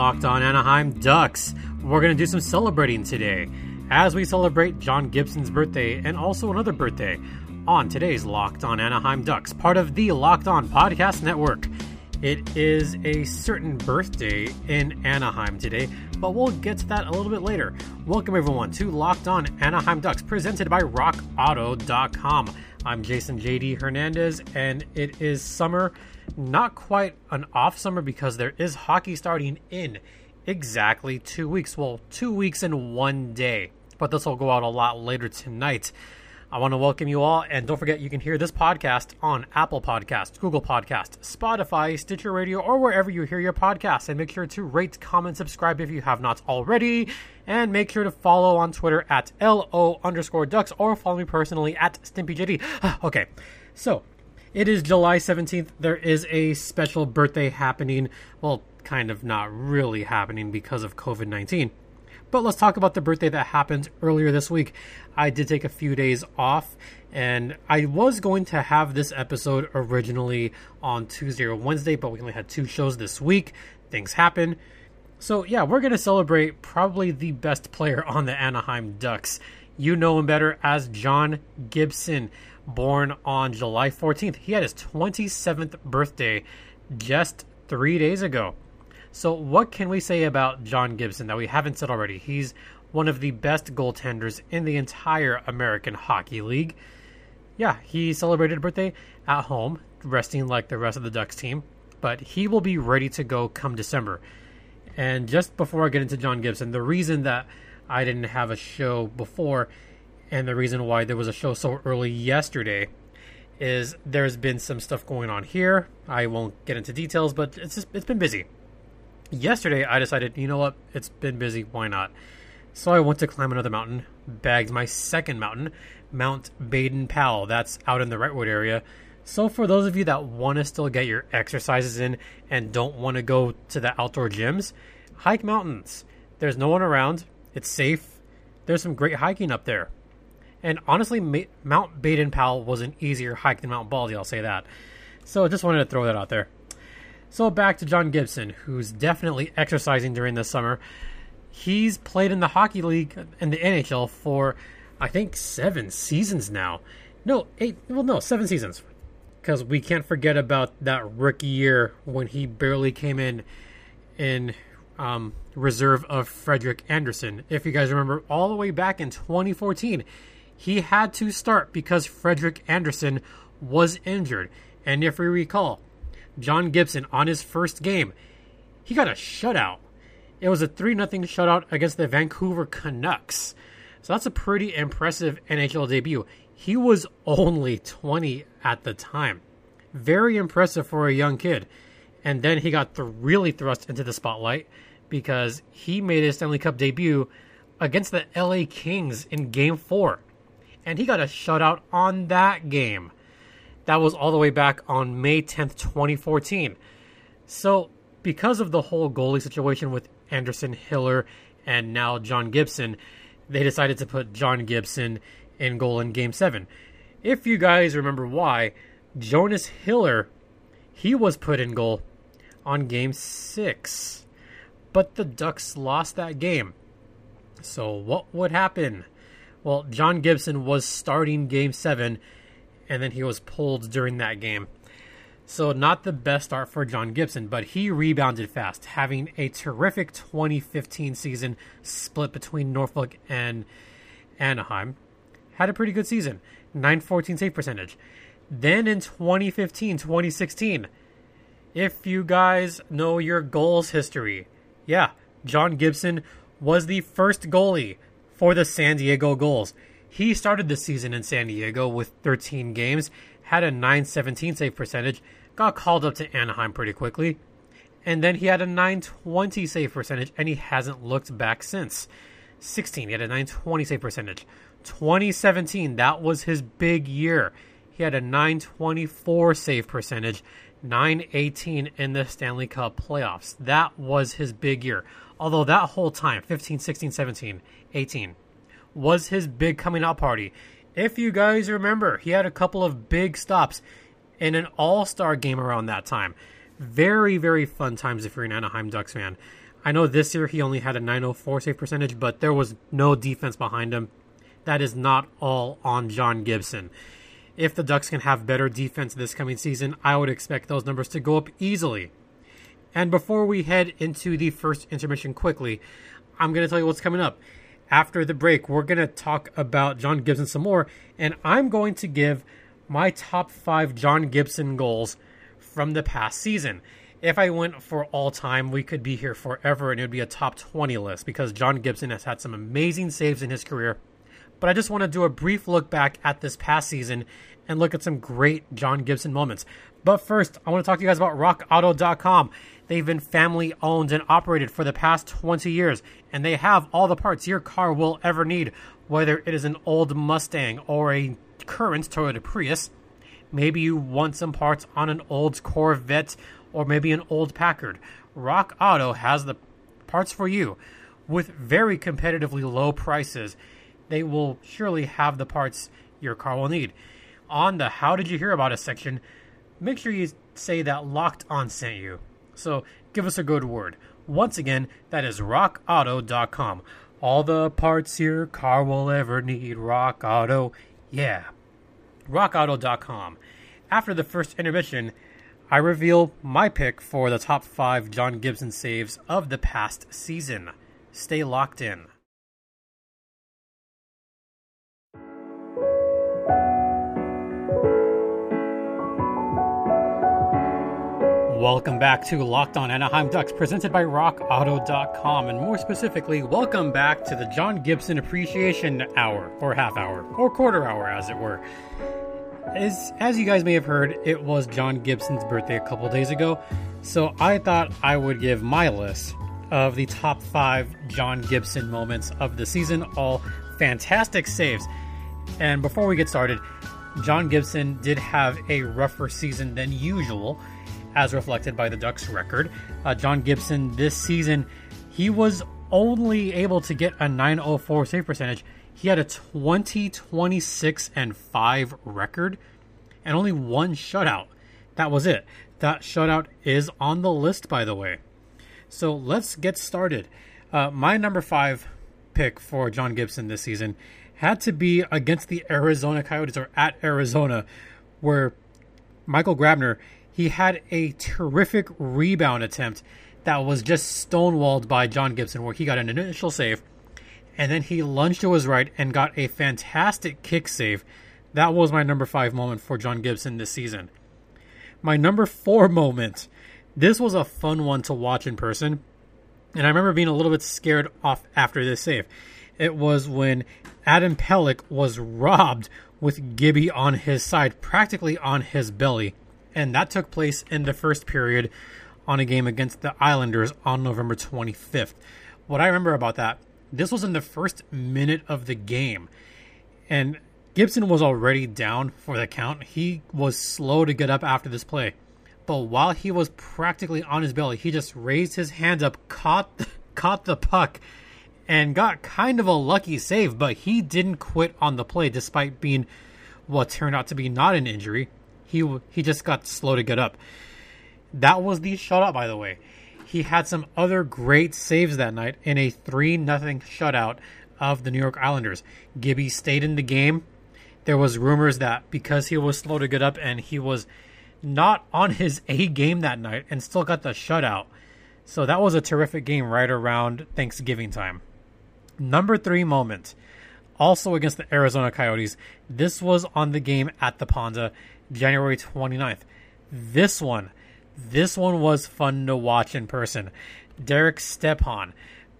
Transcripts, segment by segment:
Locked On Anaheim Ducks. We're going to do some celebrating today as we celebrate John Gibson's birthday and also another birthday on today's Locked On Anaheim Ducks, part of the Locked On Podcast Network. It is a certain birthday in Anaheim today, but we'll get to that a little bit later. Welcome, everyone, to Locked On Anaheim Ducks, presented by RockAuto.com. I'm Jason JD Hernandez, and it is summer. Not quite an off summer because there is hockey starting in exactly two weeks. Well, two weeks and one day. But this will go out a lot later tonight. I want to welcome you all, and don't forget you can hear this podcast on Apple Podcast, Google Podcast, Spotify, Stitcher Radio, or wherever you hear your podcasts. And make sure to rate, comment, subscribe if you have not already, and make sure to follow on Twitter at lo underscore ducks or follow me personally at stimpyjd. okay, so it is July 17th. There is a special birthday happening. Well, kind of not really happening because of COVID 19. But let's talk about the birthday that happened earlier this week. I did take a few days off, and I was going to have this episode originally on Tuesday or Wednesday, but we only had two shows this week. Things happen. So, yeah, we're going to celebrate probably the best player on the Anaheim Ducks. You know him better as John Gibson, born on July 14th. He had his 27th birthday just three days ago. So, what can we say about John Gibson that we haven't said already? He's one of the best goaltenders in the entire American Hockey League. Yeah, he celebrated a birthday at home, resting like the rest of the Ducks team, but he will be ready to go come December. And just before I get into John Gibson, the reason that I didn't have a show before and the reason why there was a show so early yesterday is there's been some stuff going on here. I won't get into details, but it's just it's been busy yesterday I decided, you know what, it's been busy, why not? So I went to climb another mountain, bagged my second mountain, Mount Baden Powell. That's out in the Wrightwood area. So for those of you that want to still get your exercises in and don't want to go to the outdoor gyms, hike mountains. There's no one around. It's safe. There's some great hiking up there. And honestly, Mount Baden Powell was an easier hike than Mount Baldy, I'll say that. So I just wanted to throw that out there. So back to John Gibson, who's definitely exercising during the summer. He's played in the hockey league in the NHL for I think seven seasons now. No, eight. Well, no, seven seasons. Because we can't forget about that rookie year when he barely came in in um, reserve of Frederik Andersen. If you guys remember, all the way back in 2014, he had to start because Frederik Andersen was injured. And if we recall, John Gibson on his first game, he got a shutout. It was a 3 0 shutout against the Vancouver Canucks. So that's a pretty impressive NHL debut. He was only 20 at the time. Very impressive for a young kid. And then he got th- really thrust into the spotlight because he made his Stanley Cup debut against the LA Kings in game four. And he got a shutout on that game. That was all the way back on May 10th, 2014. So, because of the whole goalie situation with Andersen Hiller, and now John Gibson, they decided to put John Gibson in goal in Game 7. If you guys remember why, Jonas Hiller, he was put in goal on Game 6. But the Ducks lost that game. So, what would happen? Well, John Gibson was starting Game 7 and then he was pulled during that game. So, not the best start for John Gibson, but he rebounded fast, having a terrific 2015 season split between Norfolk and Anaheim. Had a pretty good season, 914 save percentage. Then in 2015 2016, if you guys know your Gulls history, yeah, John Gibson was the first goalie for the San Diego Gulls. He started the season in San Diego with 13 games, had a 917 save percentage, got called up to Anaheim pretty quickly, and then he had a 920 save percentage, and he hasn't looked back since. 16, he had a 920 save percentage. 2017, that was his big year. He had a 924 save percentage, 918 in the Stanley Cup playoffs. That was his big year. Although that whole time, 15, 16, 17, 18, was his big coming out party. If you guys remember, he had a couple of big stops in an all star game around that time. Very, very fun times if you're an Anaheim Ducks fan. I know this year he only had a 904 save percentage, but there was no defense behind him. That is not all on John Gibson. If the Ducks can have better defense this coming season, I would expect those numbers to go up easily. And before we head into the first intermission quickly, I'm going to tell you what's coming up. After the break, we're going to talk about John Gibson some more, and I'm going to give my top five John Gibson goals from the past season. If I went for all time, we could be here forever and it would be a top 20 list because John Gibson has had some amazing saves in his career. But I just want to do a brief look back at this past season and look at some great John Gibson moments. But first, I want to talk to you guys about rockauto.com. They've been family owned and operated for the past 20 years, and they have all the parts your car will ever need, whether it is an old Mustang or a current Toyota Prius. Maybe you want some parts on an old Corvette or maybe an old Packard. Rock Auto has the parts for you with very competitively low prices. They will surely have the parts your car will need. On the How Did You Hear About Us section, make sure you say that Locked On sent you. So give us a good word. Once again, that is rockauto.com. All the parts your car will ever need. Rock Auto. Yeah. rockauto.com. After the first intermission, I reveal my pick for the top five John Gibson saves of the past season. Stay locked in. Welcome back to Locked On Anaheim Ducks, presented by RockAuto.com, and more specifically, welcome back to the John Gibson Appreciation Hour, or half hour, or quarter hour, as it were. As, as you guys may have heard, it was John Gibson's birthday a couple days ago, so I thought I would give my list of the top five John Gibson moments of the season, all fantastic saves. And before we get started, John Gibson did have a rougher season than usual, as reflected by the Ducks record. Uh, John Gibson this season, he was only able to get a 904 save percentage he had a 20, 26, and 5 record and only one shutout. That was it. That shutout is on the list, by the way. So let's get started. Uh, my number five pick for John Gibson this season had to be against the Arizona Coyotes or at Arizona, where Michael Grabner he had a terrific rebound attempt that was just stonewalled by John Gibson, where he got an initial save and then he lunged to his right and got a fantastic kick save. That was my number five moment for John Gibson this season. My number four moment. This was a fun one to watch in person, and I remember being a little bit scared off after this save. It was when Adam Pelech was robbed with Gibby on his side, practically on his belly, and that took place in the first period on a game against the Islanders on November 25th. What I remember about that this was in the first minute of the game. And Gibson was already down for the count. He was slow to get up after this play. But while he was practically on his belly, he just raised his hand up, caught caught the puck, and got kind of a lucky save, but he didn't quit on the play despite being what turned out to be not an injury. He he just got slow to get up. That was the shutout, by the way he had some other great saves that night in a 3 0 shutout of the New York Islanders. Gibby stayed in the game. There was rumors that because he was slow to get up and he was not on his A game that night and still got the shutout. So that was a terrific game right around Thanksgiving time. Number three moment, also against the Arizona Coyotes. This was on the game at the Ponza, January 29th. This one, this one was fun to watch in person. Derek Stepan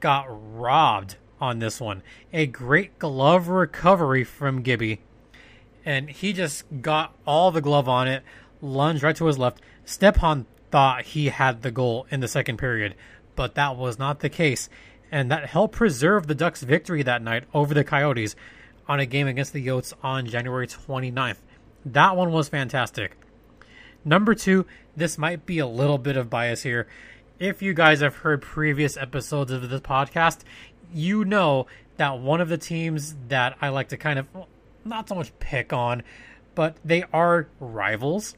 got robbed on this one. A great glove recovery from Gibby. And he just got all the glove on it, lunged right to his left. Stepan thought he had the goal in the second period, but that was not the case. And that helped preserve the Ducks' victory that night over the Coyotes on a game against the Yotes on January 29th. That one was fantastic. Number two, this might be a little bit of bias here. If you guys have heard previous episodes of this podcast, you know that one of the teams that I like to kind of not so much pick on, but they are rivals.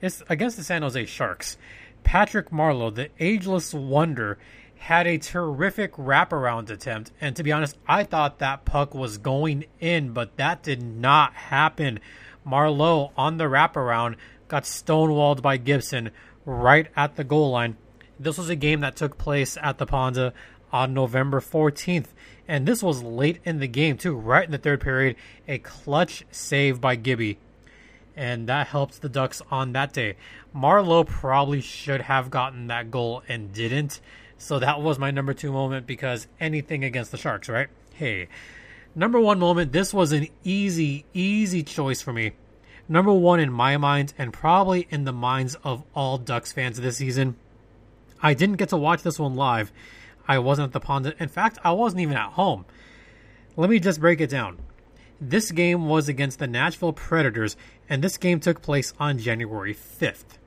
It's against the San Jose Sharks. Patrick Marleau, the ageless wonder, had a terrific wraparound attempt. And to be honest, I thought that puck was going in, but that did not happen. Marleau on the wraparound got stonewalled by Gibson right at the goal line. This was a game that took place at the Ponza on November 14th. And this was late in the game, too, right in the third period. A clutch save by Gibby. And that helped the Ducks on that day. Marleau probably should have gotten that goal and didn't. So that was my number two moment because anything against the Sharks, right? Hey. Number one moment, this was an easy, easy choice for me. Number one in my mind, and probably in the minds of all Ducks fans this season. I didn't get to watch this one live. I wasn't at the pond. In fact, I wasn't even at home. Let me just break it down. This game was against the Nashville Predators, and this game took place on January 5th.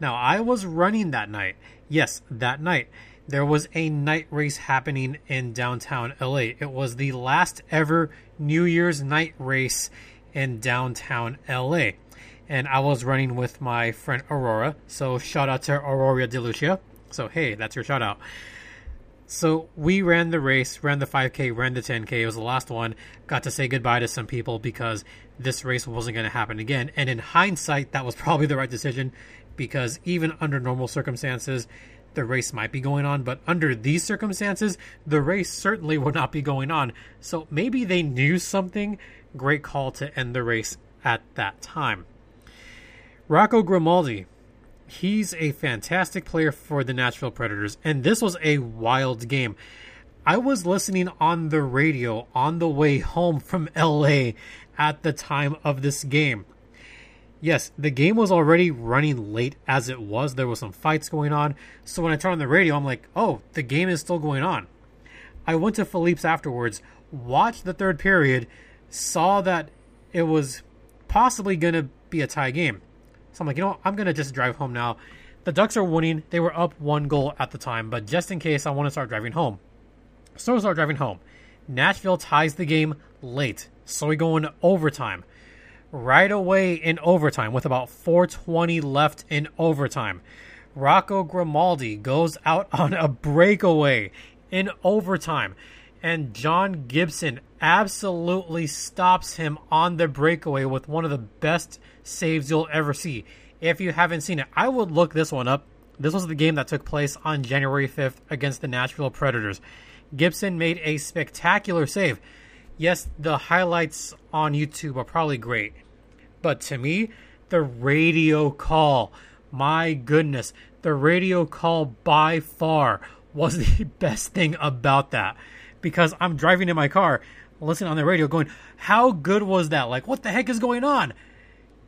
Now, I was running that night. Yes, that night. There was a night race happening in downtown LA. It was the last ever New Year's night race in downtown LA. And I was running with my friend Aurora. So, shout out to Aurora DeLucia. So, hey, that's your shout out. So we ran the race, ran the 5K, ran the 10K. It was the last one. Got to say goodbye to some people because this race wasn't going to happen again. And in hindsight, that was probably the right decision because even under normal circumstances, the race might be going on. But under these circumstances, the race certainly would not be going on. So maybe they knew something. Great call to end the race at that time. Rocco Grimaldi he's a fantastic player for the Nashville Predators, and this was a wild game. I was listening on the radio on the way home from LA at the time of this game. Yes, the game was already running late as it was. There was some fights going on. So when I turn on the radio, I'm like, oh, the game is still going on. I went to Philippe's afterwards, watched the third period, saw that it was possibly going to be a tie game. So I'm like, you know, what? I'm gonna just drive home now. The Ducks are winning. They were up one goal at the time, but just in case, I want to start driving home. So I start driving home. Nashville ties the game late, so we go in overtime. Right away in overtime, with about 4:20 left in overtime, Rocco Grimaldi goes out on a breakaway in overtime, and John Gibson absolutely stops him on the breakaway with one of the best saves you'll ever see. If you haven't seen it, I would look this one up. This was the game that took place on January 5th against the Nashville Predators. Gibson made a spectacular save. Yes, the highlights on YouTube are probably great, but to me, the radio call, my goodness, the radio call by far was the best thing about that because I'm driving in my car, listening on the radio, going, "How good was that? Like, what the heck is going on?"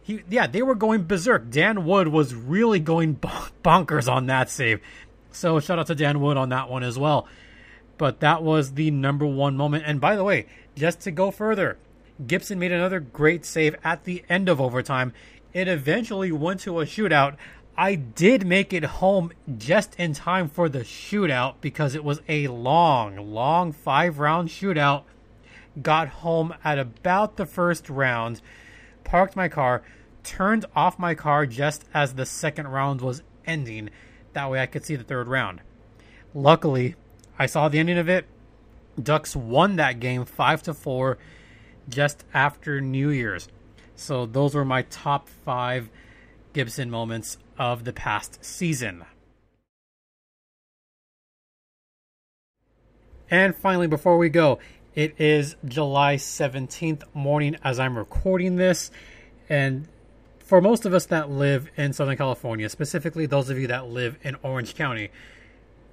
He, yeah, they were going berserk. Dan Wood was really going bonkers on that save. So shout out to Dan Wood on that one as well. But that was the number one moment. And by the way, just to go further, Gibson made another great save at the end of overtime. It eventually went to a shootout. I did make it home just in time for the shootout because it was a long, long five round shootout. Got home at about the first round, parked my car, turned off my car just as the second round was ending. That way I could see the third round. Luckily, I saw the ending of it. Ducks won that game 5 to 4 just after New Year's. So those were my top 5 Gibson moments of the past season. And finally, before we go, it is July 17th morning as I'm recording this. And for most of us that live in Southern California, specifically those of you that live in Orange County,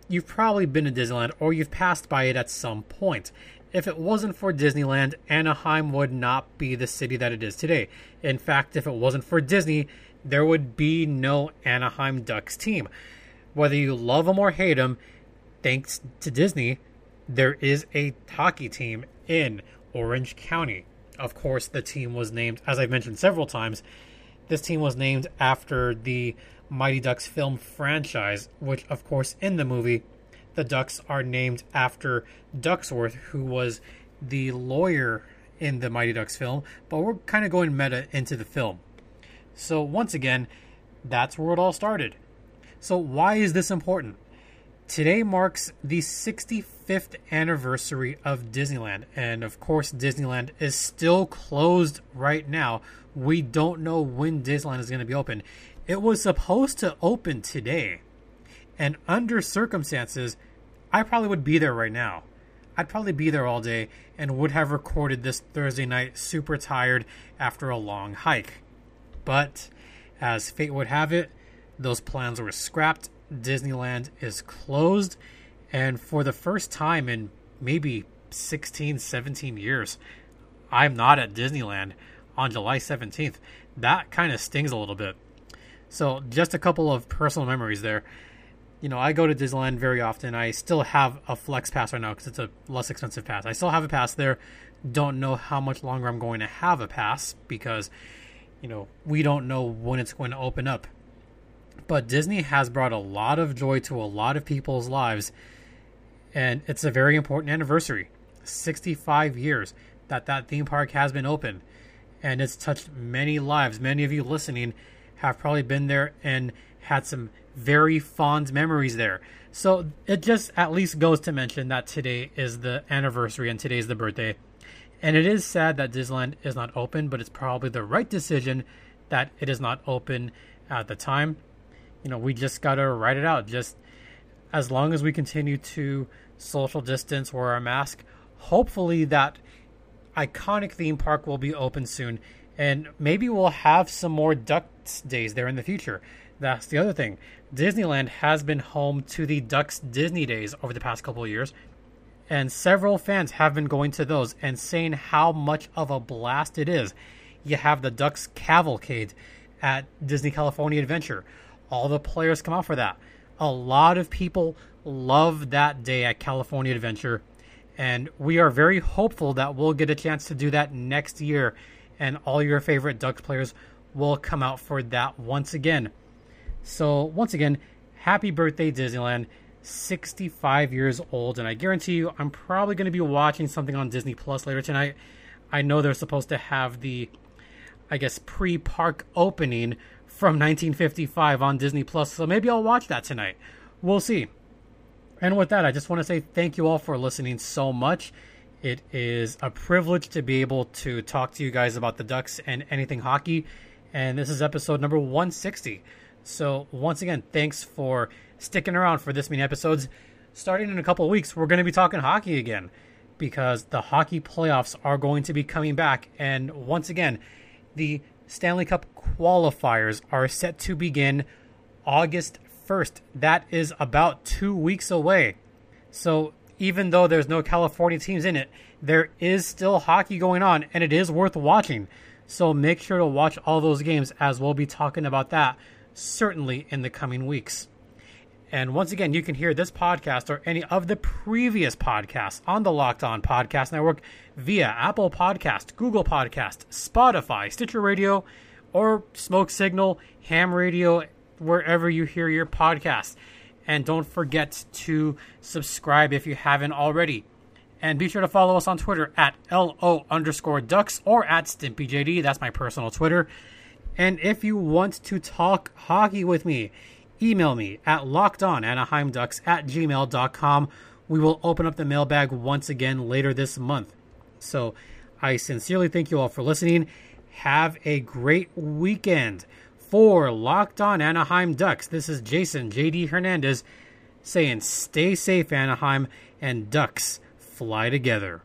you've probably been to Disneyland or you've passed by it at some point. If it wasn't for Disneyland, Anaheim would not be the city that it is today. In fact, if it wasn't for Disney, there would be no Anaheim Ducks team. Whether you love them or hate them, thanks to Disney, there is a hockey team in Orange County. Of course, the team was named, as I've mentioned several times, this team was named after the Mighty Ducks film franchise, which, of course, in the movie, the Ducks are named after Ducksworth, who was the lawyer in the Mighty Ducks film, but we're kind of going meta into the film. So, once again, that's where it all started. So, why is this important? Today marks the 65th anniversary of Disneyland, and of course, Disneyland is still closed right now. We don't know when Disneyland is going to be open. It was supposed to open today, and under circumstances, I probably would be there right now. I'd probably be there all day and would have recorded this Thursday night super tired after a long hike. But as fate would have it, those plans were scrapped. Disneyland is closed. And for the first time in maybe 16, 17 years, I'm not at Disneyland on July 17th. That kind of stings a little bit. So, just a couple of personal memories there. You know, I go to Disneyland very often. I still have a flex pass right now because it's a less expensive pass. I still have a pass there. Don't know how much longer I'm going to have a pass because you know, we don't know when it's going to open up. But Disney has brought a lot of joy to a lot of people's lives, and it's a very important anniversary 65 years that that theme park has been open, and it's touched many lives. Many of you listening have probably been there and had some very fond memories there. So it just at least goes to mention that today is the anniversary and today's the birthday and it is sad that Disneyland is not open, but it's probably the right decision that it is not open at the time. You know, we just got to write it out. Just as long as we continue to social distance, wear our mask, hopefully that iconic theme park will be open soon. And maybe we'll have some more Ducks days there in the future. That's the other thing. Disneyland has been home to the Ducks Disney days over the past couple of years and several fans have been going to those and saying how much of a blast it is. You have the Ducks Cavalcade at Disney California Adventure. All the players come out for that. A lot of people love that day at California Adventure, and we are very hopeful that we'll get a chance to do that next year, and all your favorite Ducks players will come out for that once again. So, once again, happy birthday, Disneyland. 65 years old, and I guarantee you, I'm probably going to be watching something on Disney Plus later tonight. I know they're supposed to have the, I guess, pre park opening from 1955 on Disney Plus, so maybe I'll watch that tonight. We'll see. And with that, I just want to say thank you all for listening so much. It is a privilege to be able to talk to you guys about the Ducks and anything hockey. And this is episode number 160. So, once again, thanks for sticking around for this many episodes. Starting in a couple of weeks, we're going to be talking hockey again because the hockey playoffs are going to be coming back. And once again, the Stanley Cup qualifiers are set to begin August 1st. That is about two weeks away. So even though there's no California teams in it, there is still hockey going on and it is worth watching. So make sure to watch all those games as we'll be talking about that certainly in the coming weeks. And once again, you can hear this podcast or any of the previous podcasts on the Locked On Podcast Network via Apple Podcast, Google Podcast, Spotify, Stitcher Radio, or Smoke Signal, Ham Radio, wherever you hear your podcasts. And don't forget to subscribe if you haven't already. And be sure to follow us on Twitter at LO underscore ducks or at StimpyJD. That's my personal Twitter. And if you want to talk hockey with me, email me at lockedonanaheimducks at gmail.com. We will open up the mailbag once again later this month. So I sincerely thank you all for listening. Have a great weekend. For Locked On Anaheim Ducks, this is Jason JD Hernandez saying stay safe, Anaheim, and Ducks fly together.